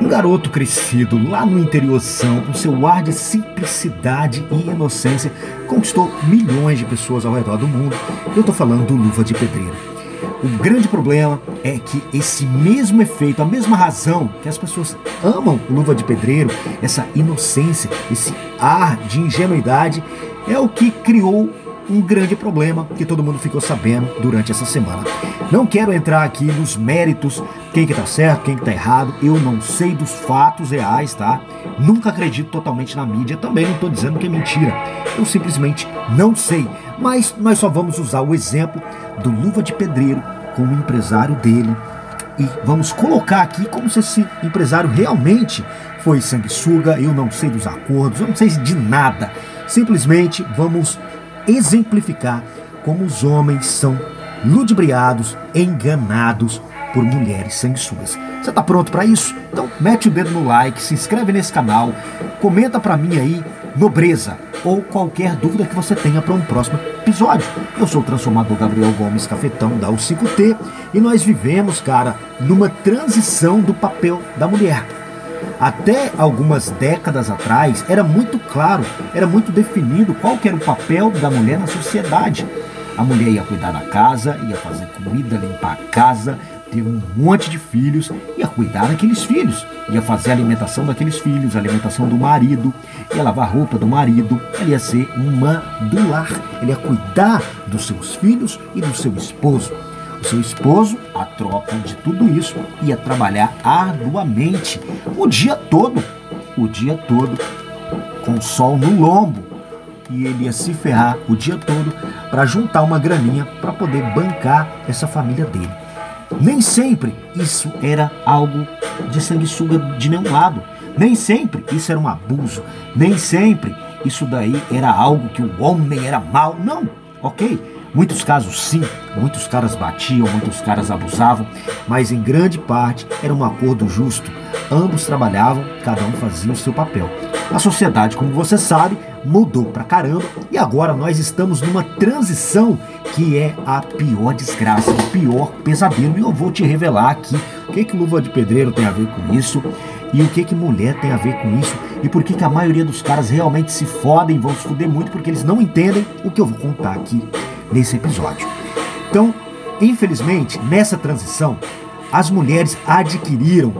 Um garoto crescido lá no interiorzão, com seu ar de simplicidade e inocência, conquistou milhões de pessoas ao redor do mundo. Eu tô falando do Luva de Pedreiro. O grande problema é que esse mesmo efeito, a mesma razão que as pessoas amam Luva de Pedreiro, essa inocência, esse ar de ingenuidade, é o que criou um grande problema que todo mundo ficou sabendo durante essa semana. Não quero entrar aqui nos méritos, quem que tá certo, quem que tá errado, eu não sei dos fatos reais, tá? Nunca acredito totalmente na mídia, também não tô dizendo que é mentira. Eu simplesmente não sei, mas nós só vamos usar o exemplo do Luva de Pedreiro com o empresário dele e vamos colocar aqui como se esse empresário realmente foi sanguessuga, eu não sei dos acordos, eu não sei de nada. Simplesmente vamos exemplificar como os homens são ludibriados, enganados por mulheres sanguessugas. Você está pronto para isso? Então mete o dedo no like, se inscreve nesse canal, comenta para mim aí nobreza ou qualquer dúvida que você tenha para um próximo episódio. Eu sou o transformador Gabriel Gomes Cafetão da U5T e nós vivemos, cara, numa transição do papel da mulher. Até algumas décadas atrás era muito claro, era muito definido qual era o papel da mulher na sociedade. A mulher ia cuidar da casa, ia fazer comida, limpar a casa, ter um monte de filhos, ia cuidar daqueles filhos, ia fazer a alimentação daqueles filhos, a alimentação do marido, ia lavar a roupa do marido, ela ia ser uma do lar, ela ia cuidar dos seus filhos e do seu esposo. Seu esposo, a troca de tudo isso, ia trabalhar arduamente o dia todo, o dia todo, com o sol no lombo. E ele ia se ferrar o dia todo para juntar uma graninha para poder bancar essa família dele. Nem sempre isso era algo de sanguessuga de nenhum lado. Nem sempre isso era um abuso. Nem sempre isso daí era algo que o homem era mal. Não, ok? Muitos casos sim, muitos caras batiam, muitos caras abusavam, mas em grande parte era um acordo justo. Ambos trabalhavam, cada um fazia o seu papel. A sociedade, como você sabe, mudou pra caramba e agora nós estamos numa transição que é a pior desgraça, o pior pesadelo. E eu vou te revelar aqui o que, que luva de pedreiro tem a ver com isso e o que, que mulher tem a ver com isso e por que, que a maioria dos caras realmente se fodem, vão se fuder muito porque eles não entendem o que eu vou contar aqui nesse episódio. Então, infelizmente, nessa transição, as mulheres adquiriram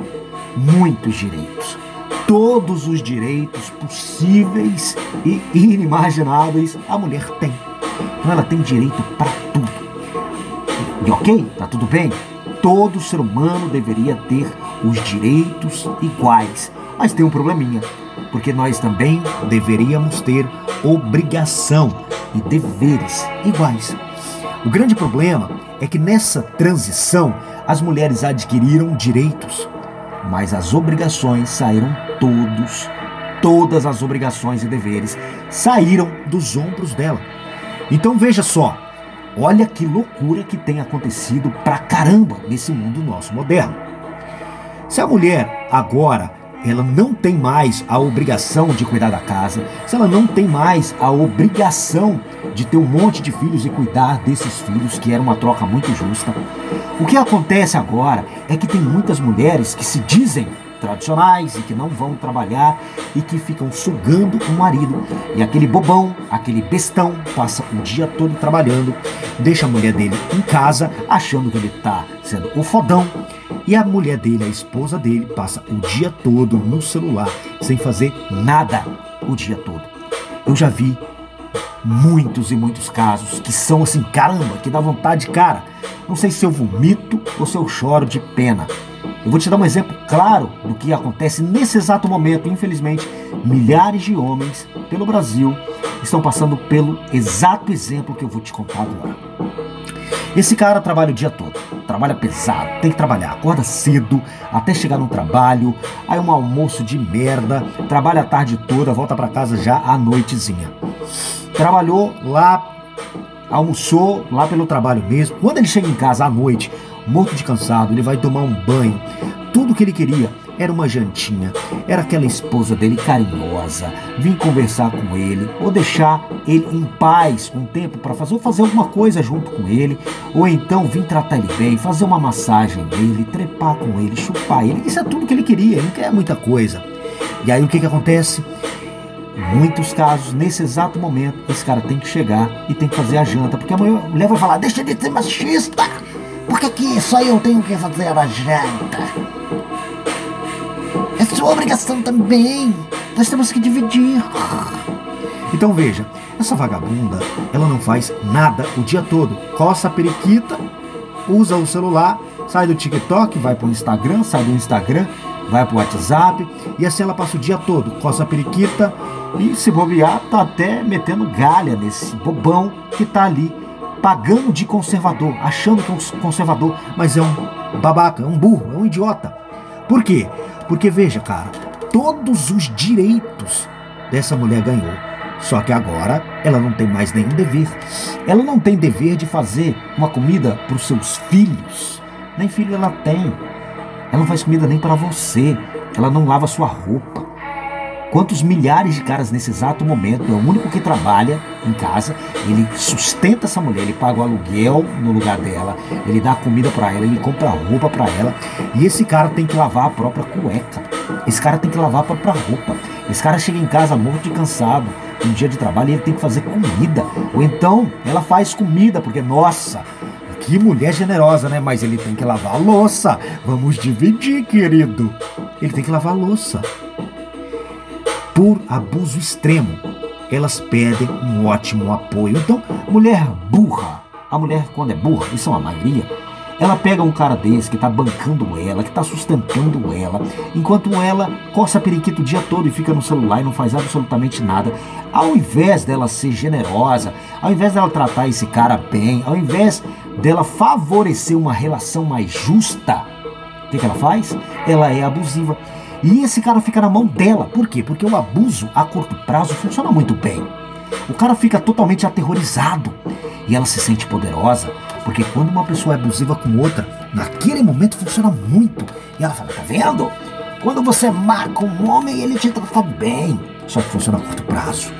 muitos direitos. Todos os direitos possíveis e inimagináveis a mulher tem. Então ela tem direito para tudo. E ok, tá tudo bem? Todo ser humano deveria ter os direitos iguais. Mas tem um probleminha, porque nós também deveríamos ter obrigação e deveres iguais. O grande problema é que nessa transição as mulheres adquiriram direitos, mas as obrigações saíram todos, todas as obrigações e deveres saíram dos ombros dela. Então veja só, olha que loucura que tem acontecido pra caramba nesse mundo nosso moderno. Se a mulher agora ela não tem mais a obrigação de cuidar da casa, se ela não tem mais a obrigação de ter um monte de filhos e cuidar desses filhos, que era uma troca muito justa, o que acontece agora é que tem muitas mulheres que se dizem tradicionais e que não vão trabalhar e que ficam sugando o marido. E aquele bobão, aquele bestão, passa o dia todo trabalhando, deixa a mulher dele em casa, achando que ele está sendo o fodão. E a mulher dele, a esposa dele, passa o dia todo no celular, sem fazer nada o dia todo. Eu já vi muitos e muitos casos que são assim, caramba, que dá vontade, cara. Não sei se eu vomito ou se eu choro de pena. Eu vou te dar um exemplo claro do que acontece nesse exato momento. Infelizmente, milhares de homens pelo Brasil estão passando pelo exato exemplo que eu vou te contar agora. Esse cara trabalha o dia todo, trabalha pesado, tem que trabalhar, acorda cedo até chegar no trabalho, aí um almoço de merda, trabalha a tarde toda, volta para casa já à noitezinha. Trabalhou lá, almoçou lá pelo trabalho mesmo. Quando ele chega em casa à noite, morto de cansado, ele vai tomar um banho, tudo que ele queria era uma jantinha, era aquela esposa dele carinhosa, vir conversar com ele, ou deixar ele em paz um tempo para fazer, ou fazer alguma coisa junto com ele, ou então vir tratar ele bem, fazer uma massagem nele, trepar com ele, chupar ele. Isso é tudo que ele queria, ele não quer muita coisa. E aí o que, que acontece? Muitos casos, nesse exato momento, esse cara tem que chegar e tem que fazer a janta, porque a mulher vai falar: deixa de ser machista, porque aqui só eu tenho que fazer a janta. É sua obrigação também. Nós temos que dividir. Então veja, essa vagabunda, ela não faz nada o dia todo. Coça a periquita, usa o celular, sai do TikTok, vai pro Instagram, sai do Instagram, vai pro WhatsApp e assim ela passa o dia todo, coça a periquita e se bobear, tá até metendo galha nesse bobão que tá ali pagando de conservador, achando que é um conservador, mas é um babaca, é um burro, é um idiota. Por quê? Porque veja, cara, todos os direitos dessa mulher ganhou. Só que agora ela não tem mais nenhum dever. Ela não tem dever de fazer uma comida para os seus filhos. Nem filho ela tem. Ela não faz comida nem para você. Ela não lava sua roupa. Quantos milhares de caras nesse exato momento, é o único que trabalha em casa, ele sustenta essa mulher, ele paga o aluguel no lugar dela, ele dá comida para ela, ele compra roupa para ela, e esse cara tem que lavar a própria cueca. Esse cara tem que lavar a própria roupa. Esse cara chega em casa morto de cansado, um dia de trabalho, e ele tem que fazer comida. Ou então ela faz comida, porque nossa, que mulher generosa, né? Mas ele tem que lavar a louça. Vamos dividir, querido. Ele tem que lavar a louça por abuso extremo, elas pedem um ótimo apoio. Então, mulher burra, a mulher quando é burra, isso é uma maioria, ela pega um cara desse que está bancando ela, que está sustentando ela, enquanto ela coça periquito o dia todo e fica no celular e não faz absolutamente nada. Ao invés dela ser generosa, ao invés dela tratar esse cara bem, ao invés dela favorecer uma relação mais justa, que, que ela faz? Ela é abusiva. E esse cara fica na mão dela. Por quê? Porque o abuso a curto prazo funciona muito bem. O cara fica totalmente aterrorizado e ela se sente poderosa, porque quando uma pessoa é abusiva com outra, naquele momento funciona muito. E ela fala: tá vendo? Quando você com um homem, ele te trata bem. Só que funciona a curto prazo.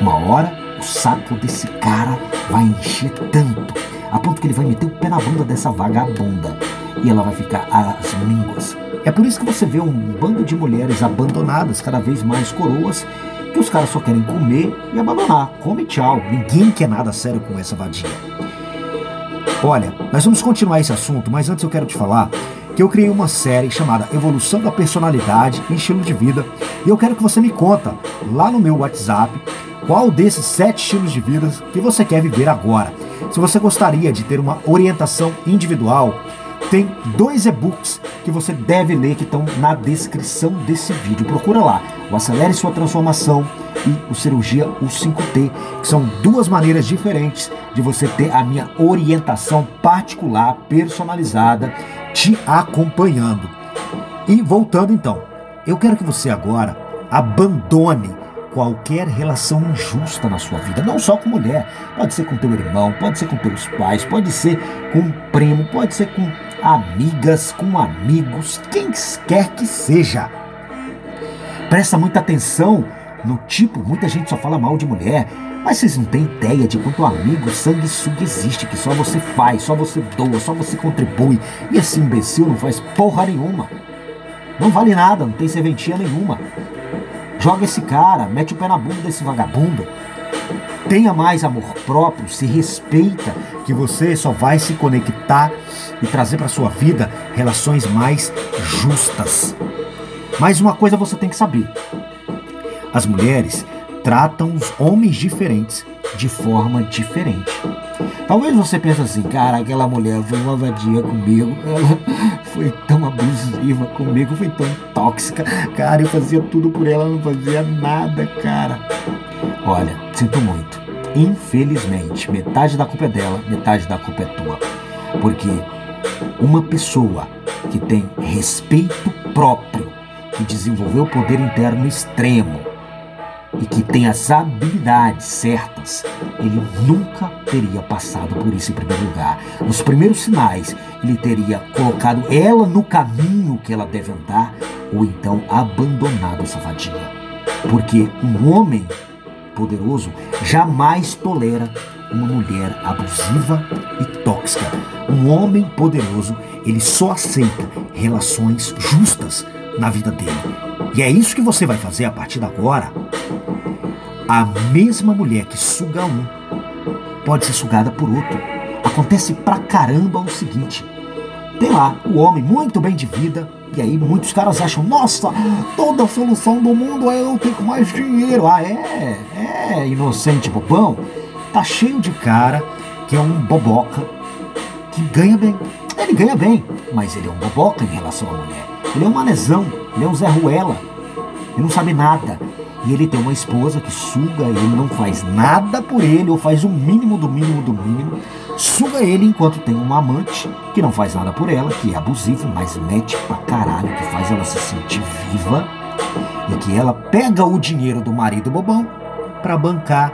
Uma hora, o saco desse cara vai encher tanto, a ponto que ele vai meter o pé na bunda dessa vagabunda. E ela vai ficar às línguas é por isso que você vê um bando de mulheres abandonadas, cada vez mais coroas, que os caras só querem comer e abandonar. Come tchau. Ninguém quer nada sério com essa vadia. Olha, nós vamos continuar esse assunto, mas antes eu quero te falar que eu criei uma série chamada Evolução da Personalidade e Estilo de Vida e eu quero que você me conta lá no meu WhatsApp qual desses sete estilos de vida que você quer viver agora. Se você gostaria de ter uma orientação individual, tem dois e-books que você deve ler que estão na descrição desse vídeo. Procura lá, o Acelere Sua Transformação e o Cirurgia o 5T, que são duas maneiras diferentes de você ter a minha orientação particular, personalizada, te acompanhando. E voltando então, eu quero que você agora abandone qualquer relação injusta na sua vida, não só com mulher, pode ser com teu irmão, pode ser com teus pais, pode ser com um primo, pode ser com amigas, com amigos, quem quer que seja. Presta muita atenção no tipo, muita gente só fala mal de mulher, mas vocês não têm ideia de quanto amigo sanguessuga existe, que só você faz, só você doa, só você contribui. E esse imbecil não faz porra nenhuma. Não vale nada, não tem serventia nenhuma. Joga esse cara, mete o pé na bunda desse vagabundo. Tenha mais amor próprio, se respeita, que você só vai se conectar e trazer para sua vida relações mais justas. Mas uma coisa você tem que saber: as mulheres tratam os homens diferentes de forma diferente. Talvez você pense assim, cara, aquela mulher foi uma vadia comigo, ela foi tão abusiva comigo, foi tão tóxica, cara, eu fazia tudo por ela, não fazia nada, cara. Olha, sinto muito. Infelizmente, metade da culpa é dela, metade da culpa é tua. Porque uma pessoa que tem respeito próprio, que desenvolveu o poder interno extremo, e que tem as habilidades certas, ele nunca teria passado por isso em primeiro lugar. Nos primeiros sinais, ele teria colocado ela no caminho que ela deve andar ou então abandonado essa vadia. Porque um homem poderoso jamais tolera uma mulher abusiva e tóxica. Um homem poderoso, ele só aceita relações justas na vida dele. E é isso que você vai fazer a partir de agora. A mesma mulher que suga um pode ser sugada por outro. Acontece pra caramba o seguinte: tem lá o homem muito bem de vida, e aí muitos caras acham, nossa, toda a solução do mundo é eu ter mais dinheiro. Ah, é? É, inocente bobão. Tá cheio de cara que é um boboca, que ganha bem. Ele ganha bem, mas ele é um boboca em relação à mulher. Ele é um manezão, ele é um Zé Ruela. Ele não sabe nada. E ele tem uma esposa que suga, ele não faz nada por ele, ou faz o mínimo do mínimo do mínimo. Suga ele enquanto tem um amante que não faz nada por ela, que é abusivo, mas mete pra caralho, que faz ela se sentir viva. E que ela pega o dinheiro do marido bobão para bancar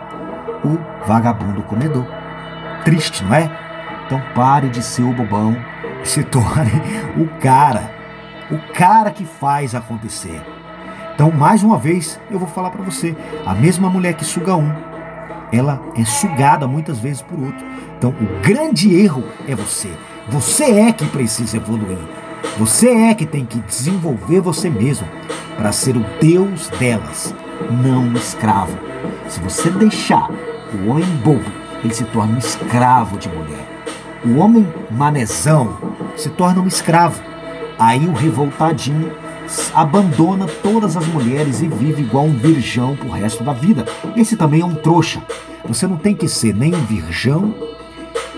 o vagabundo comedor. Triste, não é? Então pare de ser o bobão e se torne o cara. O cara que faz acontecer. Então, mais uma vez, eu vou falar para você: a mesma mulher que suga um, ela é sugada muitas vezes por outro. Então, o grande erro é você. Você é que precisa evoluir. Você é que tem que desenvolver você mesmo para ser o Deus delas, não um escravo. Se você deixar o homem bobo, ele se torna um escravo de mulher. O homem manezão se torna um escravo. Aí o revoltadinho abandona todas as mulheres e vive igual um virgão pro resto da vida. Esse também é um trouxa. Você não tem que ser nem um virgão,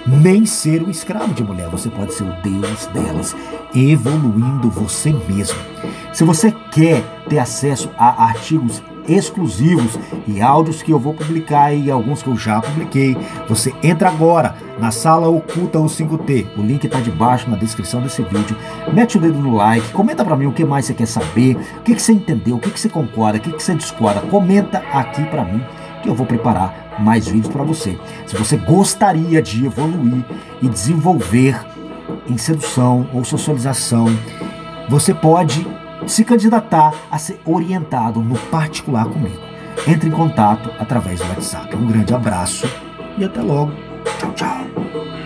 nem ser o escravo de mulher. Você pode ser o Deus delas, evoluindo você mesmo. Se você quer ter acesso a artigos exclusivos e áudios que eu vou publicar e alguns que eu já publiquei. Você entra agora na sala oculta o 5T. O link está debaixo na descrição desse vídeo. Mete o dedo no like, comenta para mim o que mais você quer saber, o que, que você entendeu, o que, que você concorda, o que, que você discorda. Comenta aqui para mim que eu vou preparar mais vídeos para você. Se você gostaria de evoluir e desenvolver em sedução ou socialização, você pode se candidatar a ser orientado no particular comigo. Entre em contato através do WhatsApp. Um grande abraço e até logo. Tchau, tchau.